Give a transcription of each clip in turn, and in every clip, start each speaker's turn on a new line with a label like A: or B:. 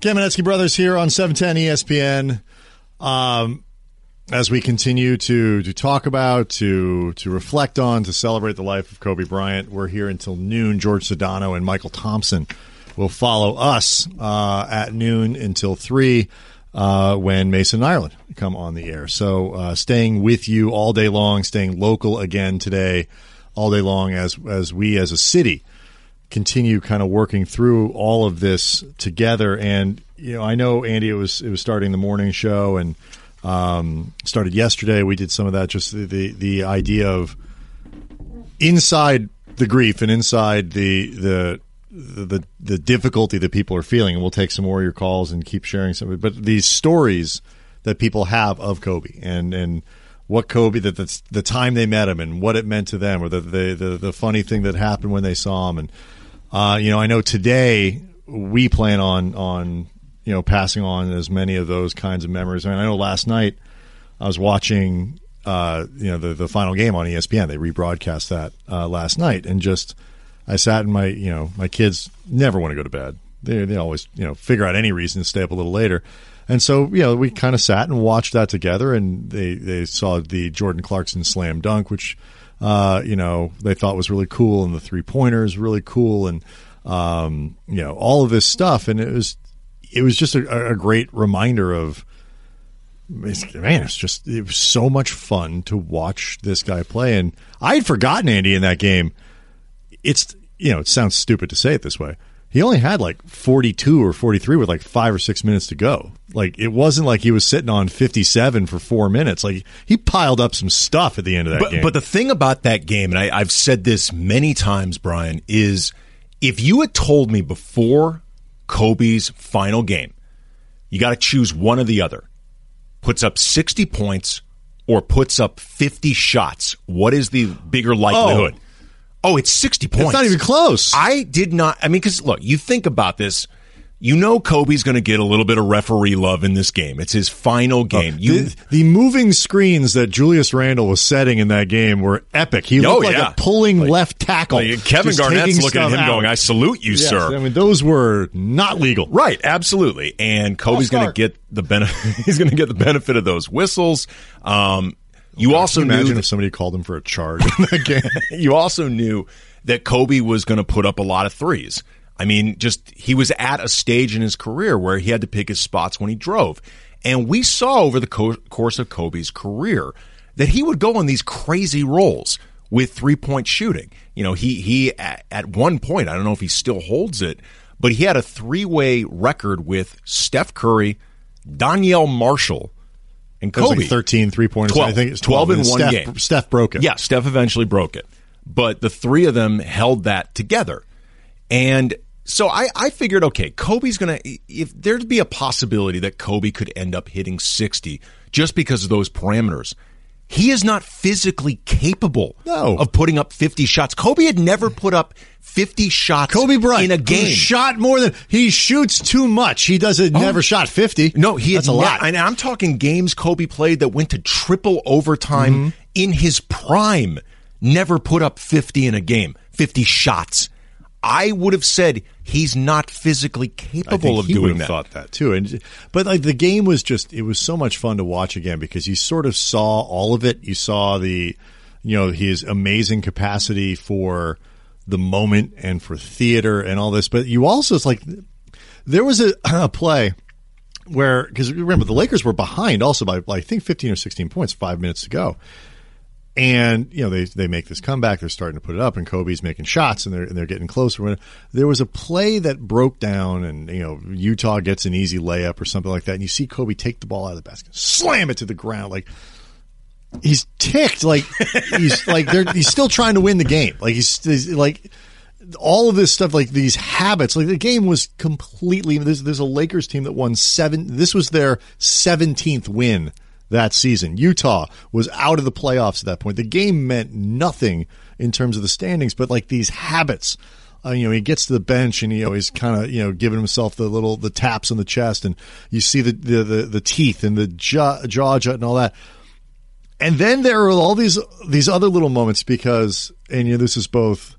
A: Kamenetzky Brothers here on 710 ESPN. Um, as we continue to to talk about, to to reflect on, to celebrate the life of Kobe Bryant, we're here until noon. George Sedano and Michael Thompson will follow us uh, at noon until three uh, when Mason Ireland come on the air. So uh, staying with you all day long, staying local again today, all day long as as we as a city continue kind of working through all of this together. And you know, I know Andy, it was it was starting the morning show and um, started yesterday. We did some of that. Just the, the the idea of inside the grief and inside the the the the difficulty that people are feeling. And we'll take some more of your calls and keep sharing some. But these stories that people have of Kobe and and what Kobe that the, the time they met him and what it meant to them, or the, the the the funny thing that happened when they saw him, and uh, you know, I know today we plan on on you know passing on as many of those kinds of memories. I mean, I know last night I was watching uh, you know the the final game on ESPN. They rebroadcast that uh, last night, and just I sat in my you know my kids never want to go to bed. They they always you know figure out any reason to stay up a little later. And so, you know, we kind of sat and watched that together, and they, they saw the Jordan Clarkson slam dunk, which, uh, you know, they thought was really cool, and the three pointers really cool, and um, you know, all of this stuff, and it was it was just a, a great reminder of man, it's just it was so much fun to watch this guy play, and I had forgotten Andy in that game. It's you know, it sounds stupid to say it this way he only had like 42 or 43 with like five or six minutes to go. Like it wasn't like he was sitting on 57 for four minutes. Like he piled up some stuff at the end of that
B: but,
A: game.
B: But the thing about that game, and I, I've said this many times, Brian, is if you had told me before Kobe's final game, you got to choose one or the other, puts up 60 points or puts up 50 shots, what is the bigger likelihood? Oh Oh, it's 60 points.
A: It's not even close.
B: I did not. I mean, because look, you think about this. You know Kobe's going to get a little bit of referee love in this game. It's his final game.
A: you, the, the, moving screens that Julius Randle was setting in that game were epic. He looked oh, like yeah. a pulling like, left tackle.
B: Like Kevin Garnett's looking at him out. going, "I salute you, yes, sir."
A: I mean, those were not legal.
B: Right, absolutely. And Kobe's going to get the benefit. he's going to get the benefit of those whistles. Um, you also
A: imagine
B: knew
A: that, if somebody called him for a charge in that game.
B: you also knew that Kobe was going to put up a lot of threes. I mean, just he was at a stage in his career where he had to pick his spots when he drove. And we saw over the co- course of Kobe's career that he would go on these crazy rolls with three point shooting. You know, he he at, at one point, I don't know if he still holds it, but he had a three way record with Steph Curry, Donyell Marshall, and Kobe.
A: Like 13 three pointers.
B: 12,
A: I think
B: it's 12, 12 in one
A: Steph,
B: game.
A: Steph broke it.
B: Yeah, Steph eventually broke it. But the three of them held that together. And so I, I figured, okay, Kobe's going to, if there'd be a possibility that Kobe could end up hitting 60 just because of those parameters, he is not physically capable
A: no.
B: of putting up 50 shots. Kobe had never put up 50 shots
A: Kobe Bryant
B: in a game.
A: shot more than he shoots too much. He doesn't Oh. Never shot 50.
B: No, he
A: That's a lot.
B: And I'm talking games Kobe played that went to triple overtime mm-hmm. in his prime. Never put up 50 in a game, 50 shots. I would have said he's not physically capable of doing that.
A: Thought that too, and but like the game was just it was so much fun to watch again because you sort of saw all of it. You saw the, you know, his amazing capacity for the moment and for theater and all this, but you also it's like there was a, a play where because remember the Lakers were behind also by I think fifteen or sixteen points, five minutes to go. And you know they they make this comeback. They're starting to put it up, and Kobe's making shots, and they're and they're getting closer. There was a play that broke down, and you know Utah gets an easy layup or something like that, and you see Kobe take the ball out of the basket, slam it to the ground, like he's ticked, like he's like he's still trying to win the game, like he's, he's like all of this stuff, like these habits, like the game was completely. There's, there's a Lakers team that won seven. This was their seventeenth win that season. Utah was out of the playoffs at that point. The game meant nothing in terms of the standings, but like these habits. Uh, you know, he gets to the bench and know he's kind of you know giving himself the little the taps on the chest, and you see the the the, the teeth and the jaw, jaw and all that. And then there are all these these other little moments because, and you know, this is both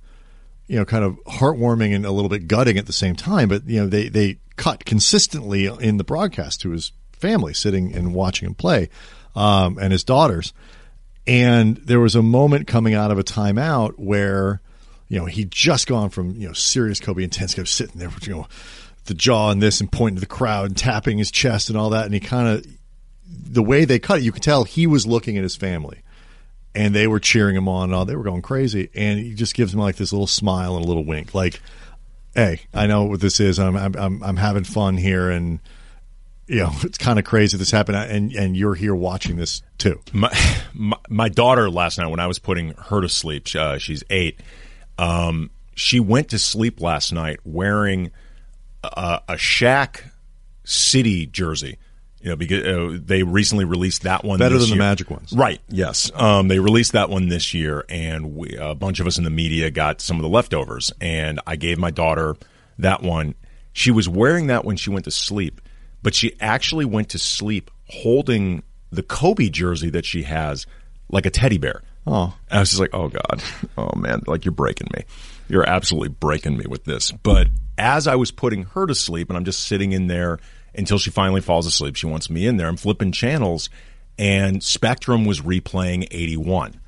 A: you know, kind of heartwarming and a little bit gutting at the same time. But you know, they they cut consistently in the broadcast to his family sitting and watching him play, um, and his daughters. And there was a moment coming out of a timeout where, you know, he'd just gone from you know serious Kobe intense, Kobe sitting there, you know, the jaw and this, and pointing to the crowd and tapping his chest and all that, and he kind of the way they cut it, you could tell he was looking at his family and they were cheering him on and all. They were going crazy. And he just gives him like this little smile and a little wink, like, "Hey, I know what this is. I'm I'm, I'm having fun here, and you know it's kind of crazy this happened, and and you're here watching this too."
B: My, my, my daughter last night when I was putting her to sleep, uh, she's eight. Um, she went to sleep last night wearing a, a Shaq City jersey you know, because uh, they recently released that one
A: better than
B: year.
A: the Magic ones,
B: right? Yes, um, they released that one this year, and we, a bunch of us in the media got some of the leftovers, and I gave my daughter that one. She was wearing that when she went to sleep, but she actually went to sleep holding the Kobe jersey that she has like a teddy bear.
A: Oh,
B: and I was just like, oh god, oh man, like you're breaking me. You're absolutely breaking me with this. But as I was putting her to sleep, and I'm just sitting in there until she finally falls asleep. She wants me in there. I'm flipping channels, and Spectrum was replaying 81.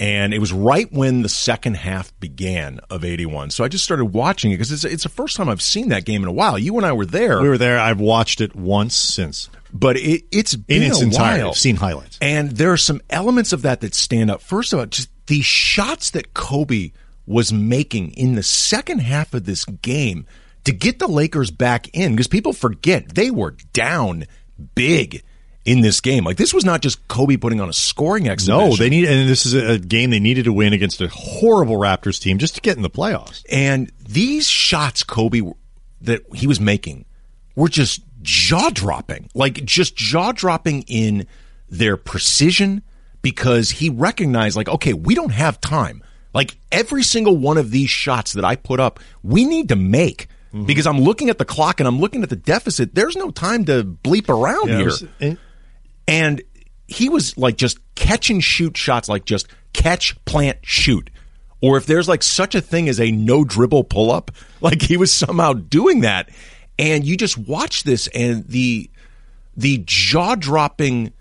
B: And it was right when the second half began of 81. So I just started watching it because it's, it's the first time I've seen that game in a while. You and I were there.
A: We were there. I've watched it once since.
B: But it, it's been
A: in its
B: a
A: entirety.
B: while.
A: I've seen highlights.
B: And there are some elements of that that stand up First of all, just the shots that Kobe was making in the second half of this game – to get the Lakers back in because people forget they were down big in this game. Like this was not just Kobe putting on a scoring exhibition.
A: No, they need, and this is a game they needed to win against a horrible Raptors team just to get in the playoffs.
B: And these shots Kobe that he was making were just jaw dropping, like just jaw dropping in their precision because he recognized, like, okay, we don't have time. Like every single one of these shots that I put up, we need to make mm-hmm. because I'm looking at the clock and I'm looking at the deficit. There's no time to bleep around yeah, here. And he was like just catch and shoot shots, like just catch, plant, shoot. Or if there's like such a thing as a no dribble pull up, like he was somehow doing that. And you just watch this and the the jaw dropping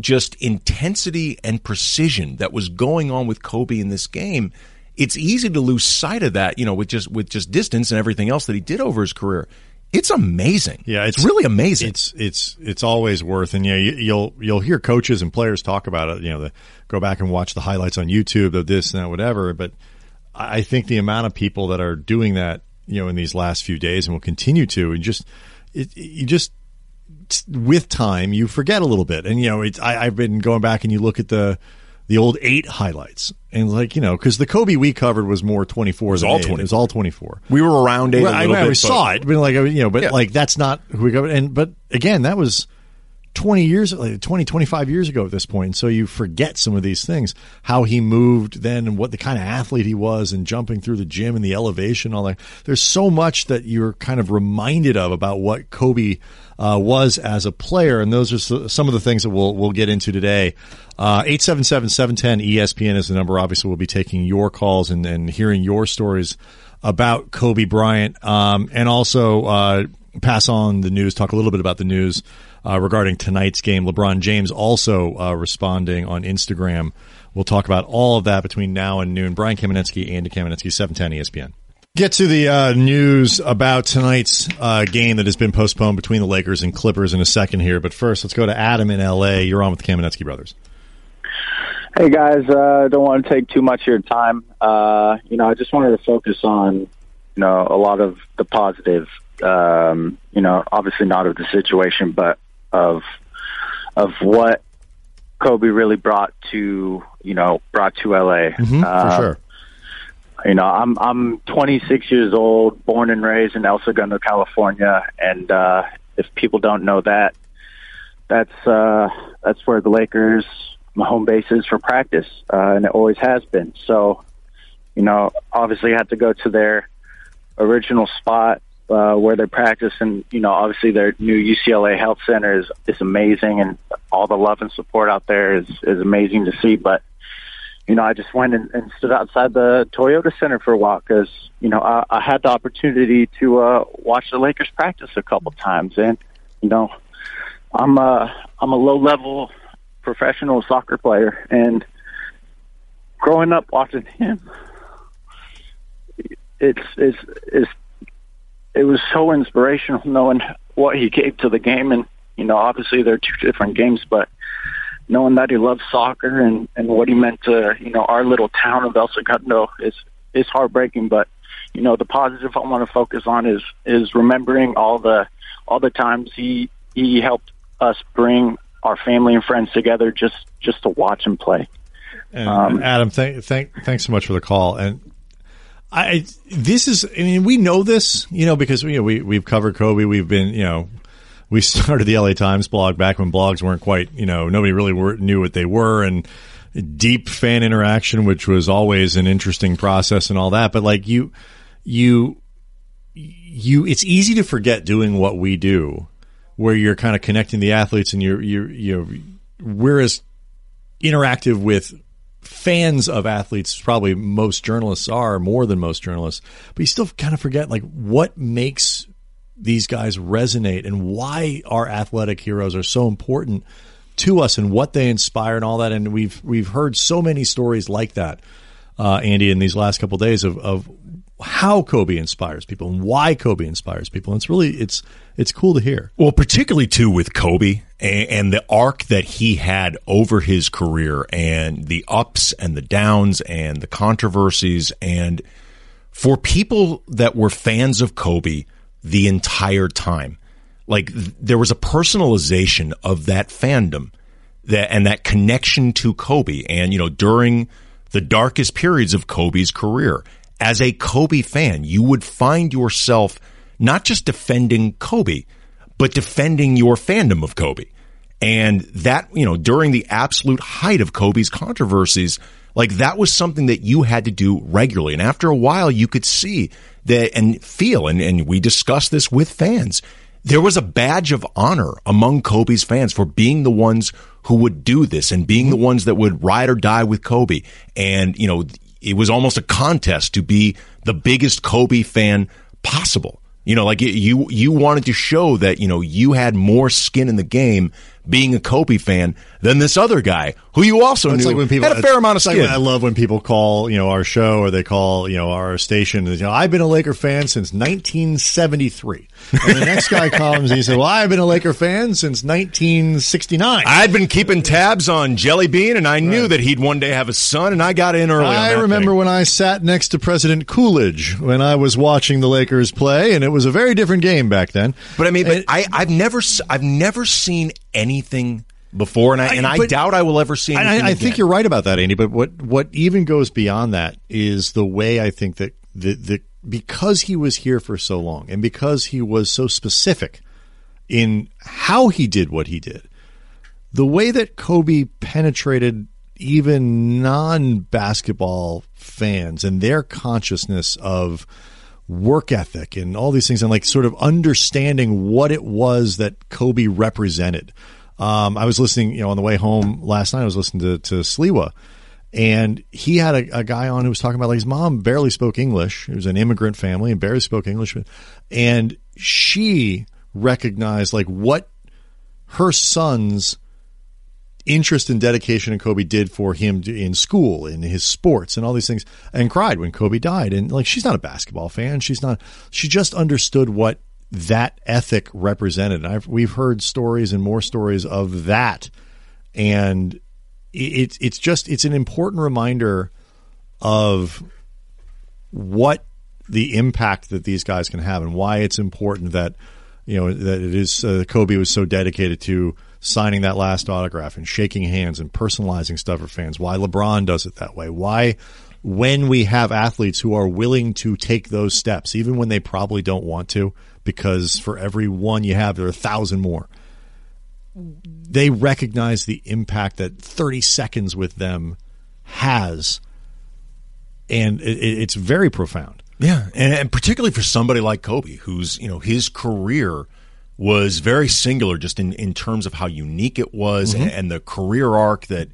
B: just intensity and precision that was going on with Kobe in this game it's easy to lose sight of that, you know, with just with just distance and everything else that he did over his career. It's amazing.
A: Yeah,
B: it's, it's really amazing.
A: It's it's it's always worth, and yeah, you, will you'll hear coaches and players talk about it. You know, the, go back and watch the highlights on YouTube of this and that, whatever. But I think the amount of people that are doing that, you know, in these last few days and will continue to, and just it, you just with time you forget a little bit, and you know, it's, I, I've been going back and you look at the the old eight highlights. And like, you know, because the Kobe we covered was more 24 it
B: was all
A: 20. It was all 24.
B: We were around eight well, I,
A: bit,
B: we
A: saw it, but like, you know, but yeah. like that's not who we covered. And, but again, that was 20 years, like 20, 25 years ago at this point. And so you forget some of these things, how he moved then and what the kind of athlete he was and jumping through the gym and the elevation, all that. There's so much that you're kind of reminded of about what Kobe uh, was as a player. And those are some of the things that we'll, we'll get into today. Uh, 877-710-ESPN is the number. Obviously, we'll be taking your calls and, and hearing your stories about Kobe Bryant. Um, and also, uh, pass on the news, talk a little bit about the news uh, regarding tonight's game. LeBron James also uh, responding on Instagram. We'll talk about all of that between now and noon. Brian Kamenetzky, Andy Kamenetzky, 710 ESPN. Get to the uh, news about tonight's uh, game that has been postponed between the Lakers and Clippers in a second here. But first, let's go to Adam in L.A. You're on with the Kamenetzky brothers.
C: Hey guys, uh, don't want to take too much of your time. Uh, you know, I just wanted to focus on, you know, a lot of the positive. Um, you know, obviously not of the situation, but of of what Kobe really brought to you know brought to LA.
A: Mm-hmm, for uh, sure.
C: You know, I'm I'm 26 years old, born and raised in El Segundo, California, and uh, if people don't know that, that's uh, that's where the Lakers my home base is for practice, uh, and it always has been. So, you know, obviously, I had to go to their original spot uh, where they practice, and you know, obviously their new UCLA Health Center is is amazing, and all the love and support out there is is amazing to see. But you know, I just went and, and stood outside the Toyota Center for a while because, you know, I, I had the opportunity to uh, watch the Lakers practice a couple times, and you know, I'm a I'm a low level professional soccer player, and growing up watching him, it's it's it's it was so inspirational knowing what he gave to the game, and you know, obviously they're two different games, but knowing that he loves soccer and and what he meant to you know our little town of El Segundo is is heartbreaking. But you know the positive I want to focus on is is remembering all the all the times he he helped us bring our family and friends together just just to watch him play.
A: And, um, Adam, thank, thank, thanks so much for the call. And I, this is, I mean, we know this, you know, because you know, we we've covered Kobe. We've been, you know, we started the LA Times blog back when blogs weren't quite, you know, nobody really were, knew what they were, and deep fan interaction, which was always an interesting process and all that. But like you, you, you, it's easy to forget doing what we do, where you're kind of connecting the athletes and you're, you're, you know, we're as interactive with fans of athletes probably most journalists are more than most journalists but you still kind of forget like what makes these guys resonate and why our athletic heroes are so important to us and what they inspire and all that. And we've we've heard so many stories like that, uh, Andy, in these last couple of days of, of how Kobe inspires people and why Kobe inspires people. And it's really it's it's cool to hear.
B: Well, particularly too with Kobe and, and, the arc that he had over his career and the ups and the downs and the controversies and for people that were fans of Kobe the entire time. Like there was a personalization of that fandom that and that connection to Kobe. And you know, during the darkest periods of Kobe's career, as a Kobe fan, you would find yourself not just defending Kobe, but defending your fandom of Kobe. And that, you know, during the absolute height of Kobe's controversies, like that was something that you had to do regularly. And after a while, you could see that and feel, and, and we discussed this with fans. There was a badge of honor among Kobe's fans for being the ones who would do this and being the ones that would ride or die with Kobe. And, you know, it was almost a contest to be the biggest Kobe fan possible. You know, like you, you wanted to show that, you know, you had more skin in the game being a Kobe fan than this other guy who you also knew like when people, had a fair amount of skin.
A: Like I love when people call, you know, our show or they call, you know, our station. You know, I've been a Laker fan since 1973. And the next guy comes and he said, well, I've been a Laker fan since 1969.
B: I'd been keeping tabs on Jelly Bean and I knew right. that he'd one day have a son and I got in early.
A: I remember
B: thing.
A: when I sat next to President Coolidge when I was watching the Lakers play and it was a very different game back then.
B: But I mean, but I, I've never, I've never seen anything before, and I, and I, doubt I will ever see.
A: I, I think you're right about that, Andy. But what what even goes beyond that is the way I think that the the because he was here for so long, and because he was so specific in how he did what he did, the way that Kobe penetrated even non basketball fans and their consciousness of work ethic and all these things and like sort of understanding what it was that Kobe represented. Um, I was listening, you know, on the way home last night, I was listening to, to Sliwa and he had a, a, guy on who was talking about like his mom barely spoke English. It was an immigrant family and barely spoke English. And she recognized like what her son's interest and dedication in Kobe did for him in school, in his sports, and all these things, and cried when Kobe died. And like, she's not a basketball fan. She's not. She just understood what that ethic represented. And I've, we've heard stories and more stories of that, and it's it's just it's an important reminder of what the impact that these guys can have and why it's important that you know that it is uh, Kobe was so dedicated to signing that last autograph and shaking hands and personalizing stuff for fans. Why LeBron does it that way. Why when we have athletes who are willing to take those steps, even when they probably don't want to, because for every one you have, there are a thousand more. They recognize the impact that 30 seconds with them has, and it, it's very profound.
B: Yeah, and particularly for somebody like Kobe, who's you know his career was very singular just in, in terms of how unique it was mm-hmm. and, and, the career arc that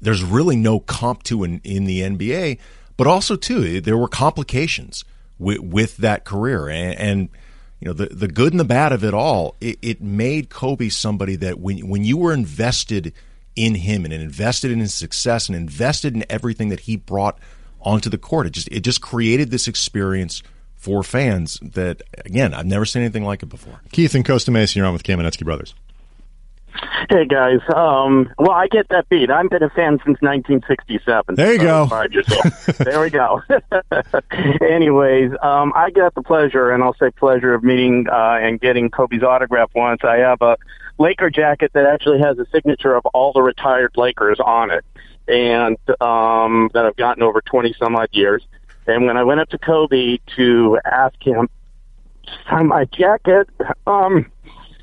B: there's really no comp to in, in the NBA. But also too, there were complications with, with that career, and, and you know the the good and the bad of it all. It, it made Kobe somebody that when when you were invested in him and invested in his success and invested in everything that he brought onto the court, it just it just created this experience for fans that again I've never seen anything like it before.
A: Keith and Costa Mesa, you're on with Kamenetzky Brothers.
D: Hey guys, um, well, I get that beat. I've been a fan since 1967.
A: There you go.
D: Five years old. there we go. Anyways, um, I got the pleasure, and I'll say pleasure of meeting uh, and getting Kobe's autograph once. I have a Laker jacket that actually has a signature of all the retired Lakers on it, and um, that I've gotten over 20 some odd years. And when I went up to Kobe to ask him to sign my jacket, um,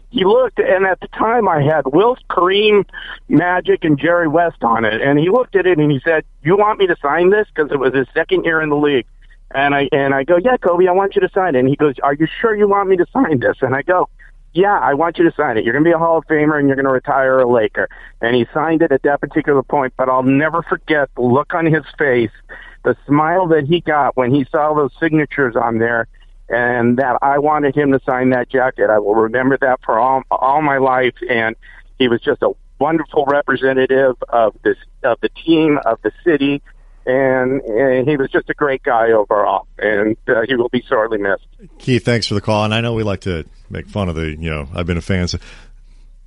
D: he looked, and at the time I had Wilt, Kareem, Magic, and Jerry West on it. And he looked at it and he said, "You want me to sign this?" Because it was his second year in the league. And I and I go, "Yeah, Kobe, I want you to sign it." And he goes, "Are you sure you want me to sign this?" And I go, "Yeah, I want you to sign it. You're going to be a Hall of Famer and you're going to retire a Laker." And he signed it at that particular point. But I'll never forget the look on his face, the smile that he got when he saw those signatures on there and that I wanted him to sign that jacket. I will remember that for all all my life. And he was just a wonderful representative of this of the team of the city. And, and he was just a great guy overall, and uh, he will be sorely missed.
A: Keith, thanks for the call. And I know we like to make fun of the, you know, I've been a fan. So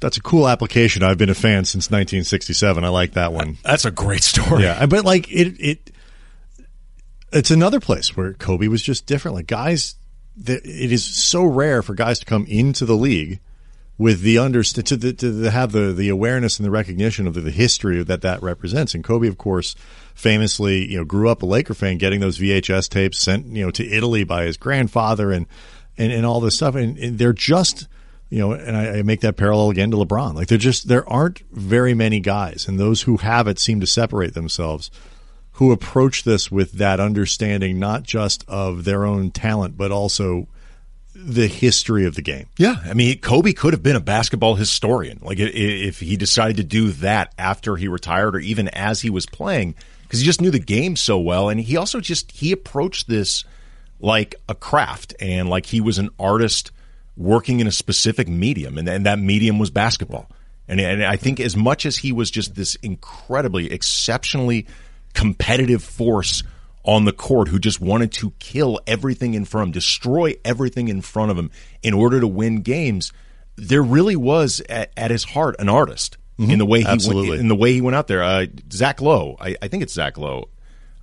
A: that's a cool application. I've been a fan since 1967. I like that one.
B: That's a great story.
A: Yeah, but like it, it, it's another place where Kobe was just different. Like guys it is so rare for guys to come into the league with the understand to, the, to have the the awareness and the recognition of the, the, history that that represents. And Kobe, of course, famously, you know, grew up a Laker fan, getting those VHS tapes sent, you know, to Italy by his grandfather, and and, and all this stuff. And, and they're just, you know, and I, I make that parallel again to LeBron. Like they're just there aren't very many guys, and those who have it seem to separate themselves who approach this with that understanding, not just of their own talent, but also the history of the game.
B: Yeah, I mean, Kobe could have been a basketball historian. Like if he decided to do that after he retired, or even as he was playing, because he just knew the game so well, and he also just he approached this like a craft, and like he was an artist working in a specific medium, and, and that medium was basketball. And, and I think as much as he was just this incredibly, exceptionally competitive force on the court who just wanted to kill everything in front of him, destroy everything in front of him in order to win games. There really was at, at his heart an artist mm-hmm. in the way he
A: Absolutely.
B: went, in the way he went out there. Uh, Zach Lowe, I, I, think it's Zach Lowe.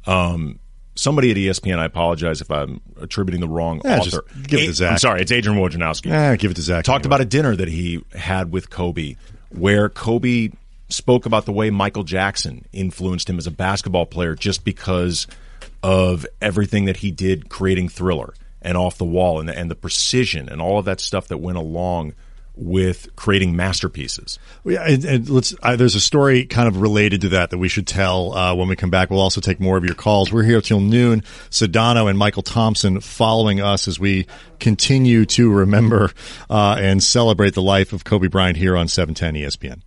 B: Um, somebody at ESPN. I apologize if I'm attributing the wrong
A: yeah,
B: author.
A: give it to Zach.
B: I'm sorry, it's Adrian Wojnarowski.
A: Yeah, give it to Zach.
B: Talked anyway. about a dinner that he had with Kobe, where Kobe spoke about the way Michael Jackson influenced him as a basketball player just because of everything that he did creating Thriller and Off the Wall and the, and the precision and all of that stuff that went along with creating masterpieces.
A: Yeah, and, and let's. There's a story kind of related to that that we should tell uh, when we come back. We'll also take more of your calls. We're here till noon. Sedano and Michael Thompson following us as we continue to remember uh, and celebrate the life of Kobe Bryant here on 710 ESPN.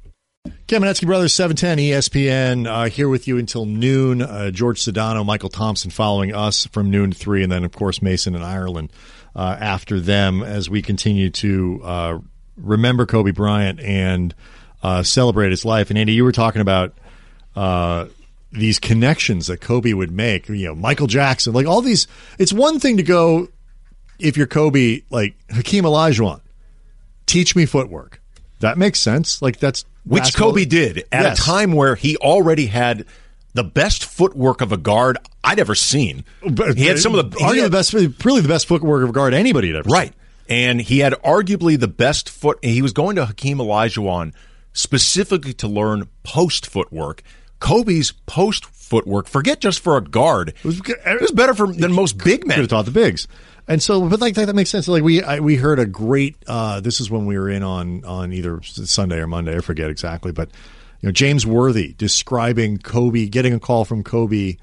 A: Kamenetzky Brothers, 710 ESPN, uh, here with you until noon. Uh, George Sedano, Michael Thompson following us from noon to 3, and then, of course, Mason and Ireland uh, after them as we continue to uh, remember Kobe Bryant and uh, celebrate his life. And, Andy, you were talking about uh, these connections that Kobe would make, you know, Michael Jackson, like all these. It's one thing to go, if you're Kobe, like Hakeem Olajuwon, teach me footwork. That makes sense. Like that's
B: which. Kobe did at yes. a time where he already had the best footwork of a guard I'd ever seen.
A: But, he had some of the arguably the best, really the best footwork of a guard anybody had ever
B: right.
A: Seen.
B: And he had arguably the best foot. He was going to Hakeem Olajuwon specifically to learn post footwork. Kobe's post footwork, forget just for a guard, it was, it was better for, than most big men.
A: Could have taught the bigs. And so, but like that, that makes sense. Like we I, we heard a great. Uh, this is when we were in on on either Sunday or Monday. I forget exactly, but you know James Worthy describing Kobe, getting a call from Kobe,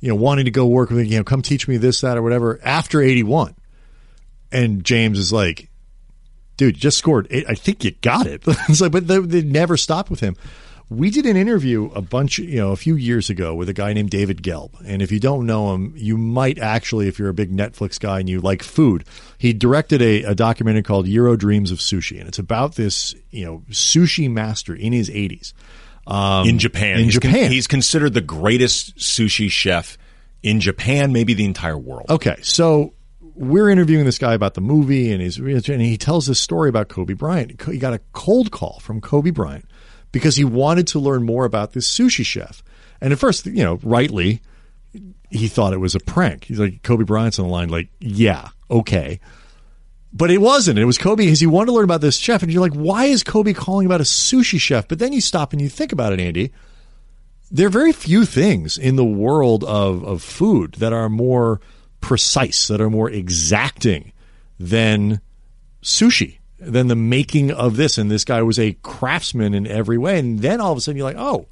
A: you know wanting to go work with him you know come teach me this that or whatever after eighty one, and James is like, dude, you just scored. Eight, I think you got it. it's like, but they, they never stopped with him. We did an interview a bunch, you know, a few years ago with a guy named David Gelb. And if you don't know him, you might actually, if you're a big Netflix guy and you like food, he directed a, a documentary called Jiro Dreams of Sushi. And it's about this, you know, sushi master in his 80s. Um,
B: in Japan.
A: In
B: he's con-
A: Japan.
B: he's considered the greatest sushi chef in Japan, maybe the entire world.
A: Okay, so we're interviewing this guy about the movie, and he's and he tells this story about Kobe Bryant. He got a cold call from Kobe Bryant because he wanted to learn more about this sushi chef. And at first, you know, rightly, he thought it was a prank. He's like, Kobe Bryant's on the line, like, yeah, okay. But it wasn't. It was Kobe because he wanted to learn about this chef. And you're like, why is Kobe calling about a sushi chef? But then you stop and you think about it, Andy. There are very few things in the world of, of food that are more precise, that are more exacting than sushi, than the making of this. And this guy was a craftsman in every way. And then all of a sudden you're like, oh,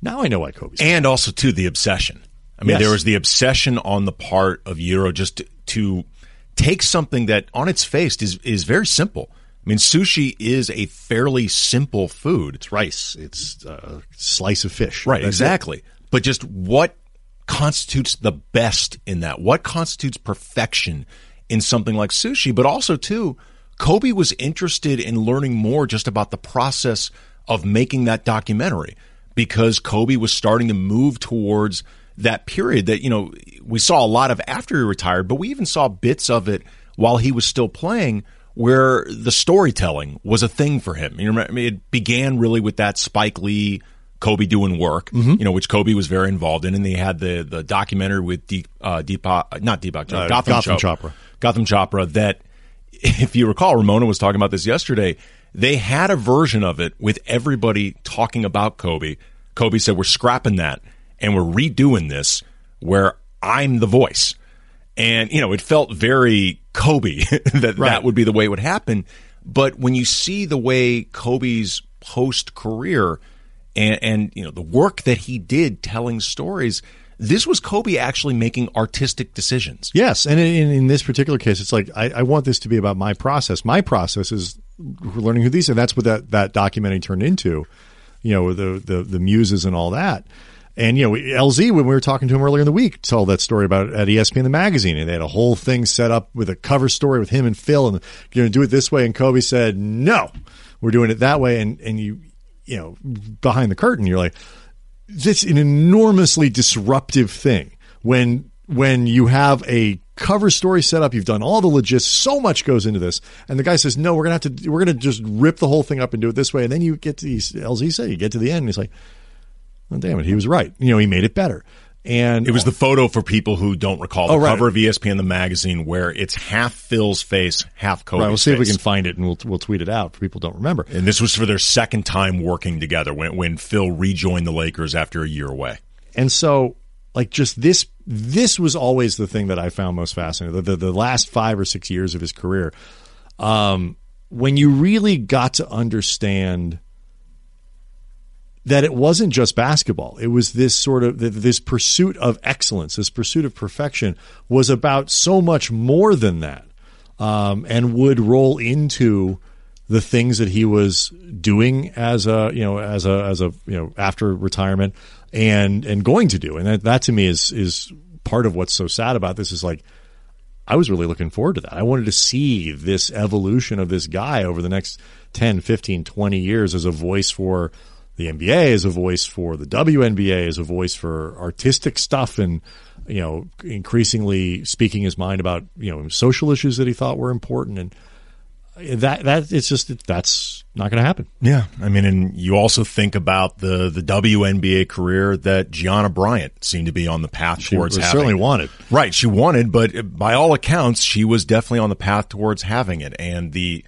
A: now I know why Kobe's.
B: And also, too, the obsession. I mean,
A: Yes.
B: there was the obsession on the part of Jiro just to, to take something that on its face is, is very simple. I mean, sushi is a fairly simple food.
A: it's rice. It's a slice of fish.
B: Right,
A: That's it.
B: exactly. But just what constitutes the best in that? What constitutes perfection in something like sushi? But also, too, Kobe was interested in learning more just about the process of making that documentary because Kobe was starting to move towards that period that, you know, we saw a lot of after he retired, but we even saw bits of it while he was still playing where the storytelling was a thing for him. You remember, I mean, it began really with that Spike Lee Kobe doing work,
A: Mm-hmm.
B: you know, which Kobe was very involved in, and they had the the documentary with Deep uh, Deepak, not Deepak,
A: Uh,
B: Gotham,
A: Gotham
B: Chopra.
A: Chopra.
B: Gotham Chopra. That, if you recall, Ramona was talking about this yesterday. They had a version of it with everybody talking about Kobe. Kobe said, "We're scrapping that and we're redoing this where I'm the voice." And you know, it felt very Kobe that
A: Right.
B: that would be the way it would happen. But when you see the way Kobe's post career and, and you know the work that he did telling stories, this was Kobe actually making artistic decisions.
A: Yes, and in, in this particular case, it's like I, I want this to be about my process. My process is learning who these are. That's what that, that documentary turned into. You know, the, the the muses and all that. And you know, LZ when we were talking to him earlier in the week told that story about at ESPN the magazine, and they had a whole thing set up with a cover story with him and Phil, and you're going to do it this way. And Kobe said, "No, we're doing it that way." And and you you know behind the curtain, you're like, it's an enormously disruptive thing when when you have a cover story set up you've done all the logistics so much goes into this and the guy says no we're gonna have to we're gonna just rip the whole thing up and do it this way and then you get to these lz said you get to the end and he's like well, damn it he was right. You know he made it better and
B: It was the photo for people who don't recall the
A: Oh, right.
B: cover of ESPN the magazine where it's half Phil's face, half Kobe's
A: right we'll see if we can find it and we'll we'll tweet it out for people who don't remember
B: And this was for their second time working together when when Phil rejoined the Lakers after a year away.
A: And so, like, just this, this was always the thing that I found most fascinating. The, the, the last five or six years of his career, um, when you really got to understand that it wasn't just basketball. It was this sort of this pursuit of excellence, this pursuit of perfection was about so much more than that, um, and would roll into the things that he was doing as a you know as a as a you know after retirement and and going to do and that, that to me is is part of what's so sad about this is like I was really looking forward to that. I wanted to see this evolution of this guy over the next 10, 15, 20 years as a voice for the NBA, is a voice for the WNBA, is a voice for artistic stuff and, you know, increasingly speaking his mind about, you know, social issues that he thought were important. And that, that, it's just, that's not going to happen.
B: Yeah, I mean, and you also think about the the WNBA career that Gianna Bryant seemed to be on the path
A: She
B: towards having.
A: certainly wanted.
B: Right, she wanted, but by all accounts, she was definitely on the path towards having it. And the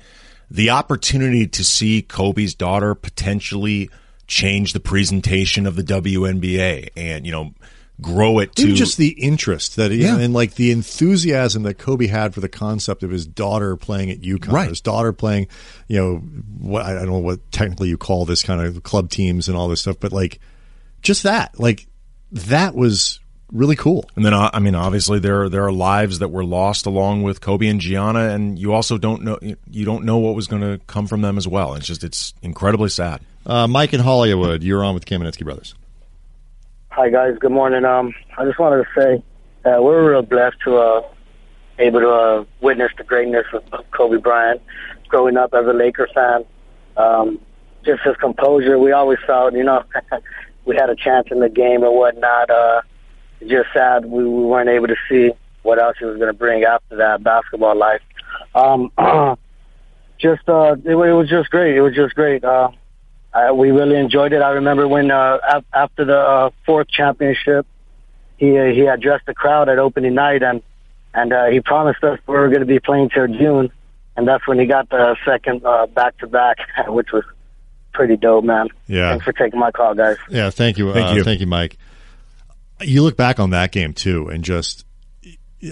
B: the opportunity to see Kobe's daughter potentially change the presentation of the WNBA and you know grow it to
A: Even just the interest that,
B: Yeah.
A: and like the enthusiasm that Kobe had for the concept of his daughter playing at UConn,
B: Right.
A: his daughter playing, you know, what I don't know what technically you call this kind of club teams and all this stuff, but like just that, like that was really cool.
B: And then, uh, I mean, obviously there there are lives that were lost along with Kobe and Gianna, and you also don't know you don't know what was going to come from them as well. It's just it's incredibly sad.
A: Uh, Mike in Hollywood, you're on with Kamenetzky Brothers.
E: Hi guys, good morning. Um, I just wanted to say uh, we're real blessed to uh, able to uh, witness the greatness of, Kobe Bryant. Growing up as a Laker fan, um, just his composure. We always felt, you know, we had a chance in the game and whatnot. Uh, just sad we, we weren't able to see what else he was going to bring after that basketball life. Um, just uh, it, it was just great. It was just great. Uh, I, we really enjoyed it. I remember when uh, af- after the uh, fourth championship, he uh, he addressed the crowd at opening night, and and uh, he promised us we were going to be playing till June, and that's when he got the second uh, back to back, which was pretty dope, man.
A: Yeah.
E: Thanks for taking my call, guys.
A: Yeah, thank you.
B: Thank
A: uh,
B: you.
A: Thank you, Mike. You look back on that game too, and just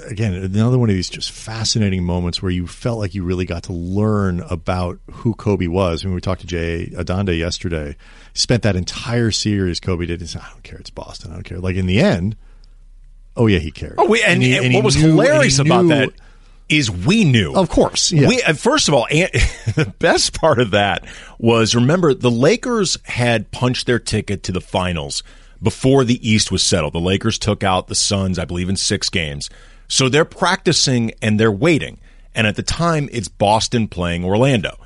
A: again another one of these just fascinating moments where you felt like you really got to learn about who Kobe was. When we talked to Jay Adande yesterday, spent that entire series Kobe did. He said, "I don't care. It's Boston. I don't care." Like in the end, oh yeah, he cared.
B: Oh, we, and,
A: he-
B: and
A: he
B: what was
A: knew-
B: hilarious
A: and
B: about
A: knew-
B: that is we knew.
A: Of course, yeah.
B: We uh, first of all, and the best part of that was remember the Lakers had punched their ticket to the finals before the East was settled. The Lakers took out the Suns, I believe, in six games. So they're practicing and they're waiting. And at the time, it's Boston playing Orlando.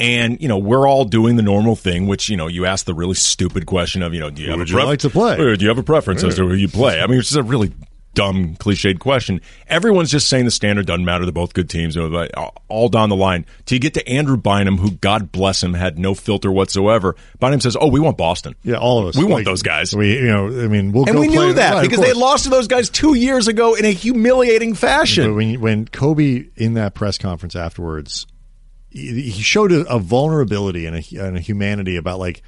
B: And, you know, we're all doing the normal thing, which, you know, you ask the really stupid question of, you know, do you have
A: would
B: a
A: you
B: pref-
A: like to play?
B: Uh, Do you have a preference as to who you play? I mean, it's just a really dumb, cliched question. Everyone's just saying the standard doesn't matter. They're both good teams, like, uh, all down the line. Till you get to Andrew Bynum, who, God bless him, had no filter whatsoever. Bynum says, "Oh, we want Boston.
A: Yeah, all of us.
B: We want those guys."
A: We, you know, I mean, we'll
B: and we knew that because they lost to those guys two years ago in a humiliating
A: But
B: fashion.
A: when when Kobe in that press conference afterwards, he, he showed a, a vulnerability and a, and a humanity about like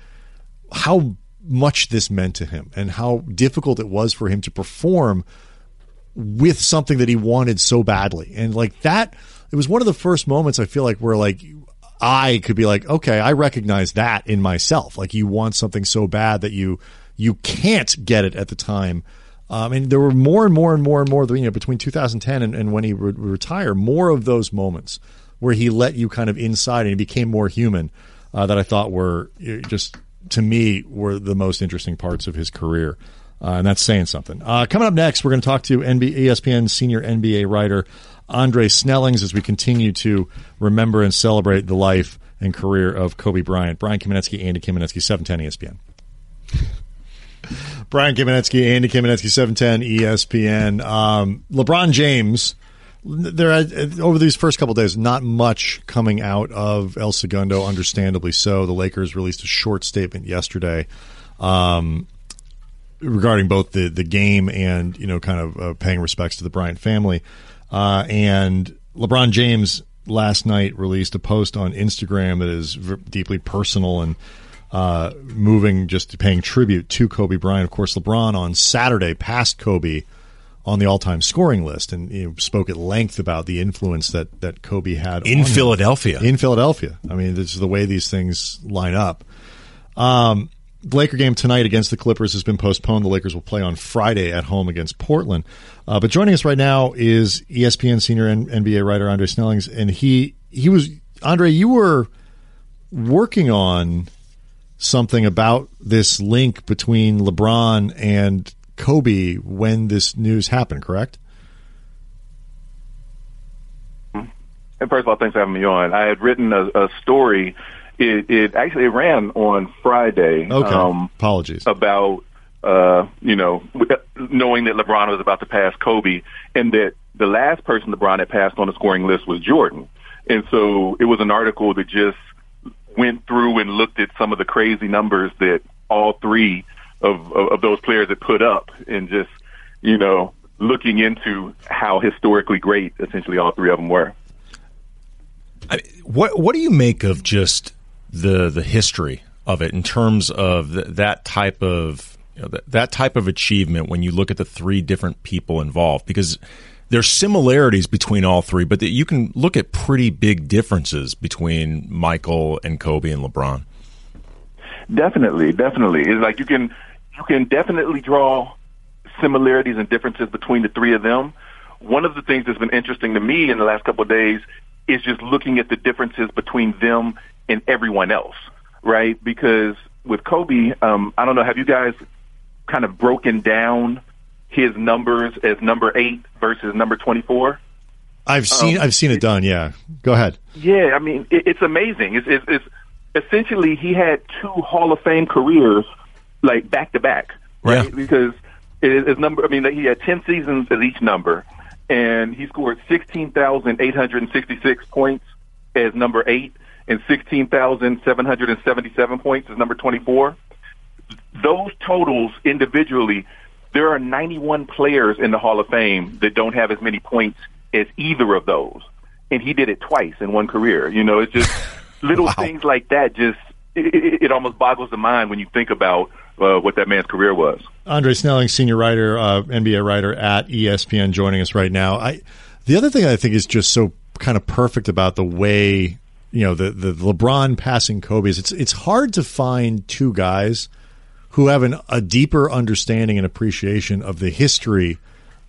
A: how much this meant to him and how difficult it was for him to perform with something that he wanted so badly. And like that, it was one of the first moments I feel like where like I could be like, okay, I recognize that in myself. Like you want something so bad that you you can't get it at the time. Um, and there were more and more and more and more, you know, between 2010 and, and when he would retire, more of those moments where he let you kind of inside and he became more human uh, that I thought were uh, just, to me, were the most interesting parts of his career. Uh, and that's saying something. Uh, coming up next, we're going to talk to NBA, ESPN senior NBA writer Andre Snellings as we continue to remember and celebrate the life and career of Kobe Bryant. Brian Kamenetzky, Andy Kamenetzky, 710 ESPN. Brian Kamenetzky, Andy Kamenetzky, 710 ESPN. Um, LeBron James, there over these first couple days, not much coming out of El Segundo, understandably so. The Lakers released a short statement yesterday um, regarding both the, the game and, you know, kind of uh, paying respects to the Bryant family. Uh, and LeBron James last night released a post on Instagram that is v- deeply personal and uh, moving, just paying tribute to Kobe Bryant. Of course, LeBron on Saturday passed Kobe on the all-time scoring list and you know, spoke at length about the influence that that Kobe had
B: In
A: on him.
B: Philadelphia.
A: In Philadelphia, I mean, this is the way these things line up. Um, Laker game tonight against the Clippers has been postponed. The Lakers will play on Friday at home against Portland. Uh, but joining us right now is ESPN senior N- NBA writer Andre Snellings, and he he was Andre. You were working on something about this link between LeBron and Kobe when this news happened, correct?
F: And first of all, thanks for having me on. I had written a, a story. It, it actually it ran on Friday.
A: Okay.
F: Um,
A: Apologies.
F: about uh, you know knowing that LeBron was about to pass Kobe, and that the last person LeBron had passed on the scoring list was Jordan. And so it was an article that just went through and looked at some of the crazy numbers that all three of of, of those players had put up, and just you know looking into how historically great essentially all three of them were.
B: I, what what do you make of just the the history of it in terms of th- that type of you know, that, type of achievement when you look at the three different people involved because there's similarities between all three but that you can look at pretty big differences between Michael and Kobe and LeBron.
F: Definitely, definitely. It's like you can you can definitely draw similarities and differences between the three of them. One of the things that's been interesting to me in the last couple of days is just looking at the differences between them and everyone else. right? Because with Kobe, um, I don't know, have you guys kind of broken down his numbers as number eight versus number 24?
A: I've seen
F: Um,
A: I've seen it done. Yeah, go ahead.
F: Yeah, I mean, it, it's amazing. It's, it's, it's essentially he had two Hall of Fame careers, like back to back, right?
B: Yeah.
F: Because it is number. I mean, he had ten seasons at each number, and he scored sixteen thousand eight hundred and sixty-six points as number eight, and sixteen thousand seven hundred and seventy-seven points is number twenty-four. Those totals individually, there are 91 players in the Hall of Fame that don't have as many points as either of those. And he did it twice in one career. You know, it's just little things like that just, it, it, it almost boggles the mind when you think about uh, what that man's career was.
A: Andre Snellings, senior writer, uh, NBA writer at ESPN, joining us right now. I, the other thing I think is just so kind of perfect about the way you know the the LeBron passing Kobe is it's it's hard to find two guys who have an, a deeper understanding and appreciation of the history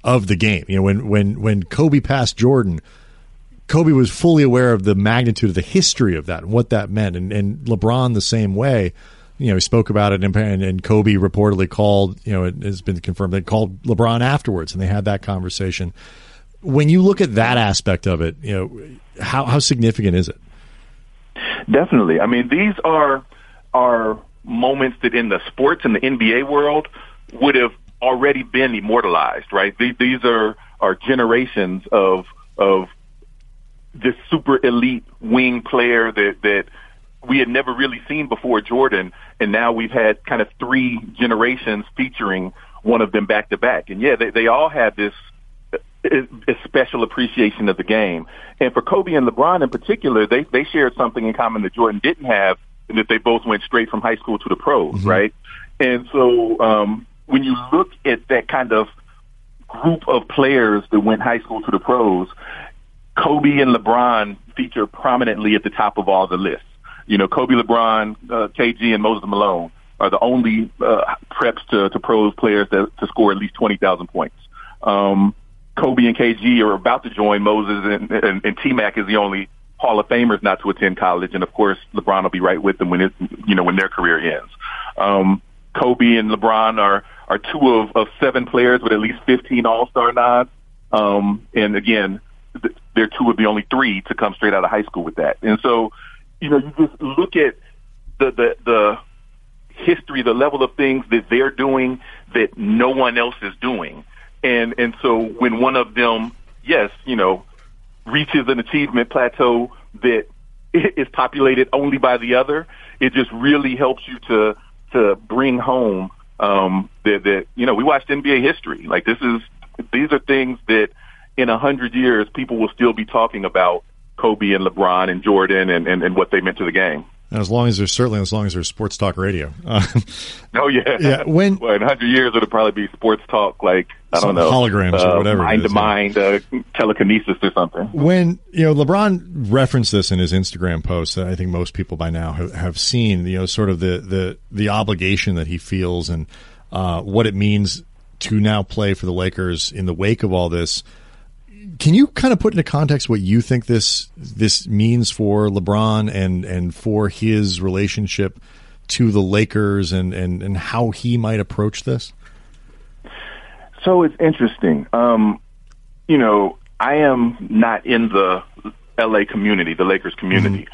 A: of the game. You know, when when when Kobe passed Jordan, Kobe was fully aware of the magnitude of the history of that and what that meant, and, and LeBron the same way. You know, he spoke about it, and, and Kobe reportedly called. You know, it has been confirmed they called LeBron afterwards, and they had that conversation. When you look at that aspect of it, you know, how how significant is it?
F: Definitely. I mean, these are are moments that in the sports and the NBA world would have already been immortalized, right? These, these are are generations of of this super elite wing player that that we had never really seen before Jordan, and now we've had kind of three generations featuring one of them back to back. And yeah, they they all had this a special appreciation of the game. And for Kobe and LeBron in particular, they they shared something in common that Jordan didn't have, and that they both went straight from high school to the pros, right? And so um, when you look at that kind of group of players that went high school to the pros, Kobe and LeBron feature prominently at the top of all the lists. You know, Kobe, LeBron, uh, KG, and Moses Malone are the only uh, preps to, to pros players that, to score at least 20,000 points. Um, Kobe and KG are about to join Moses, and, and, and T-Mac is the only Hall of Famers not to attend college, and of course LeBron will be right with them when it, you know when their career ends. Um, Kobe and LeBron are are two of, of seven players with at least 15 All-Star nods, um, and again, they're two of the only three to come straight out of high school with that. And so, you know, you just look at the the the history, the level of things that they're doing that no one else is doing. And and so when one of them, yes, you know, reaches an achievement plateau that is populated only by the other, it just really helps you to to bring home um that that you know, we watched NBA history. Like this is these are things that in a hundred years people will still be talking about Kobe and LeBron and Jordan and, and, and what they meant to the game.
A: As long as there's certainly as long as there's sports talk radio. Uh,
F: Oh yeah,
A: Yeah, when-
F: well, in hundred years it'll probably be sports talk, like I don't know,
A: holograms or
F: uh,
A: whatever
F: mind
A: is,
F: to mind, uh, telekinesis or something.
A: when you know LeBron referenced this in his Instagram post, that I think most people by now have, have seen. You know, sort of the the the obligation that he feels and uh, what it means to now play for the Lakers in the wake of all this. Can you kind of put into context what you think this this means for LeBron and and for his relationship to the Lakers and and and how he might approach this?
F: So it's interesting. Um, you know, I am not in the LA community, the Lakers community,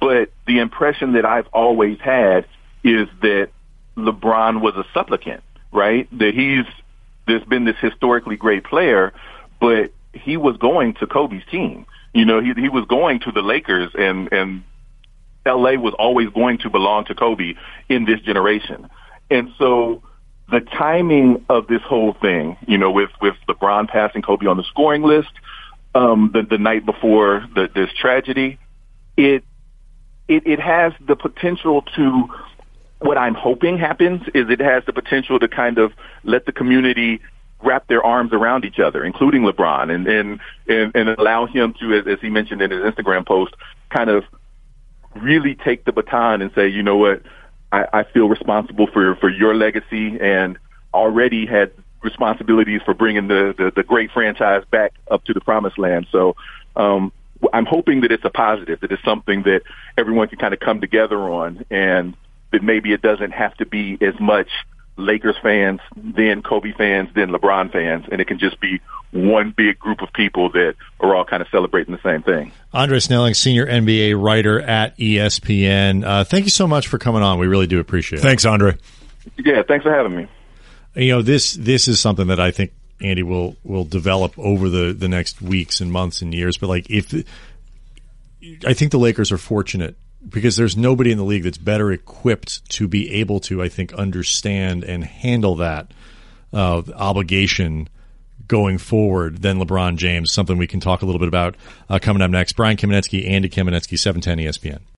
F: but the impression that I've always had is that LeBron was a supplicant, right? That he's there's been this historically great player, but he was going to Kobe's team. You know, he he was going to the Lakers and and LA was always going to belong to Kobe in this generation. And so the timing of this whole thing, you know, with, with LeBron passing Kobe on the scoring list, um, the, the night before the, this tragedy, it, it, it has the potential to, what I'm hoping happens is it has the potential to kind of let the community wrap their arms around each other, including LeBron, and, and, and, and allow him to, as, as he mentioned in his Instagram post, kind of really take the baton and say, you know what, I, I feel responsible for for your legacy and already had responsibilities for bringing the, the the great franchise back up to the promised land. So, um, I'm hoping that it's a positive, that it's something that everyone can kind of come together on, and that maybe it doesn't have to be as much Lakers fans, then Kobe fans, then LeBron fans, and it can just be one big group of people that are all kind of celebrating the same thing.
A: Andre Snellings, senior NBA writer at ESPN. Uh, thank you so much for coming on. We really do appreciate it.
B: Thanks, Andre.
F: Yeah, thanks for having me.
A: You know this this is something that I think Andy will will develop over the the next weeks and months and years. But like if I think the Lakers are fortunate because there's nobody in the league that's better equipped to be able to, I think, understand and handle that uh, obligation going forward than LeBron James. Something we can talk a little bit about uh, coming up next. Brian Kamenetzky, Andy Kamenetzky, 710 ESPN.